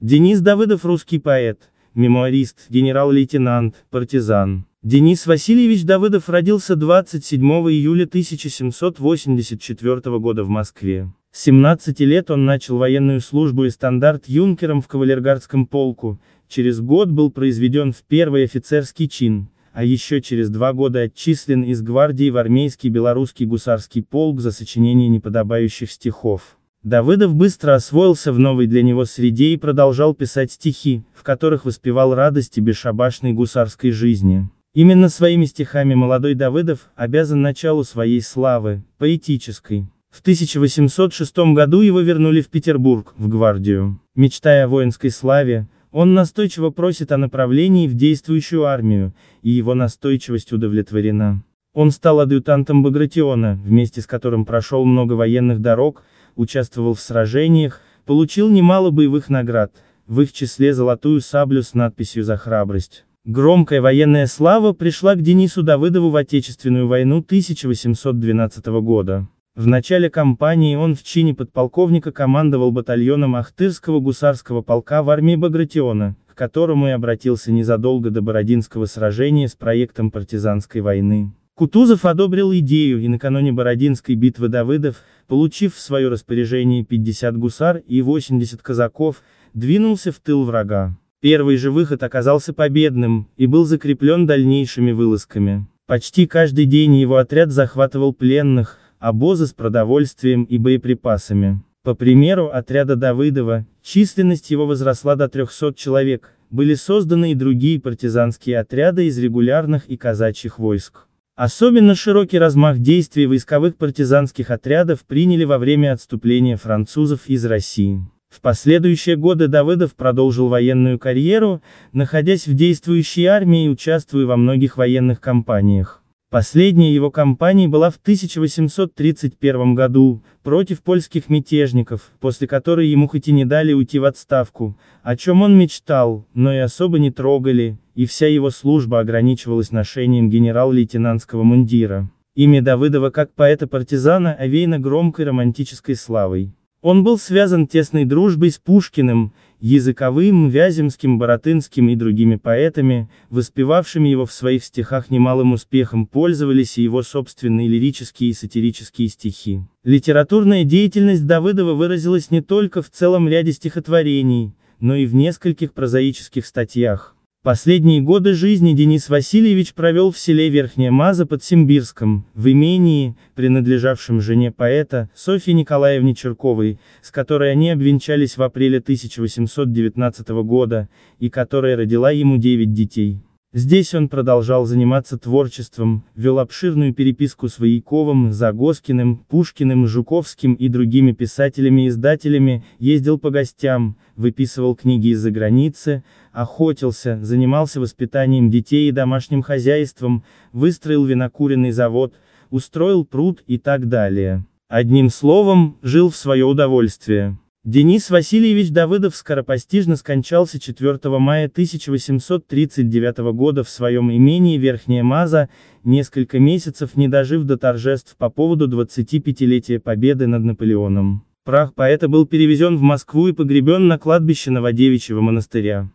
Денис Давыдов русский поэт, мемуарист, генерал-лейтенант, партизан. Денис Васильевич Давыдов родился 27 июля 1784 года в Москве. С 17 лет он начал военную службу и стандарт юнкером в кавалергардском полку, через год был произведен в первый офицерский чин, а еще через два года отчислен из гвардии в армейский белорусский гусарский полк за сочинение неподобающих стихов. Давыдов быстро освоился в новой для него среде и продолжал писать стихи, в которых воспевал радости бесшабашной гусарской жизни. Именно своими стихами молодой Давыдов обязан началу своей славы, поэтической. В 1806 году его вернули в Петербург, в гвардию. Мечтая о воинской славе, он настойчиво просит о направлении в действующую армию, и его настойчивость удовлетворена. Он стал адъютантом Багратиона, вместе с которым прошел много военных дорог, участвовал в сражениях, получил немало боевых наград, в их числе золотую саблю с надписью «За храбрость». Громкая военная слава пришла к Денису Давыдову в Отечественную войну 1812 года. В начале кампании он в чине подполковника командовал батальоном Ахтырского гусарского полка в армии Багратиона, к которому и обратился незадолго до Бородинского сражения с проектом партизанской войны. Кутузов одобрил идею и накануне Бородинской битвы Давыдов, получив в свое распоряжение 50 гусар и 80 казаков, двинулся в тыл врага. Первый же выход оказался победным, и был закреплен дальнейшими вылазками. Почти каждый день его отряд захватывал пленных, обозы с продовольствием и боеприпасами. По примеру отряда Давыдова, численность его возросла до 300 человек, были созданы и другие партизанские отряды из регулярных и казачьих войск. Особенно широкий размах действий войсковых партизанских отрядов приняли во время отступления французов из России. В последующие годы Давыдов продолжил военную карьеру, находясь в действующей армии и участвуя во многих военных кампаниях. Последняя его кампания была в 1831 году, против польских мятежников, после которой ему хоть и не дали уйти в отставку, о чем он мечтал, но и особо не трогали, и вся его служба ограничивалась ношением генерал-лейтенантского мундира. Имя Давыдова как поэта-партизана овеяно громкой романтической славой. Он был связан тесной дружбой с Пушкиным, Языковым, Вяземским, Боротынским и другими поэтами, воспевавшими его в своих стихах немалым успехом пользовались и его собственные лирические и сатирические стихи. Литературная деятельность Давыдова выразилась не только в целом ряде стихотворений, но и в нескольких прозаических статьях. Последние годы жизни Денис Васильевич провел в селе Верхняя Маза под Симбирском, в имении, принадлежавшем жене поэта, Софье Николаевне Черковой, с которой они обвенчались в апреле 1819 года, и которая родила ему девять детей. Здесь он продолжал заниматься творчеством, вел обширную переписку с Вояковым, Загоскиным, Пушкиным, Жуковским и другими писателями и издателями, ездил по гостям, выписывал книги из-за границы, охотился, занимался воспитанием детей и домашним хозяйством, выстроил винокуренный завод, устроил пруд и так далее. Одним словом, жил в свое удовольствие. Денис Васильевич Давыдов скоропостижно скончался 4 мая 1839 года в своем имении Верхняя Маза, несколько месяцев не дожив до торжеств по поводу 25-летия победы над Наполеоном. Прах поэта был перевезен в Москву и погребен на кладбище Новодевичьего монастыря.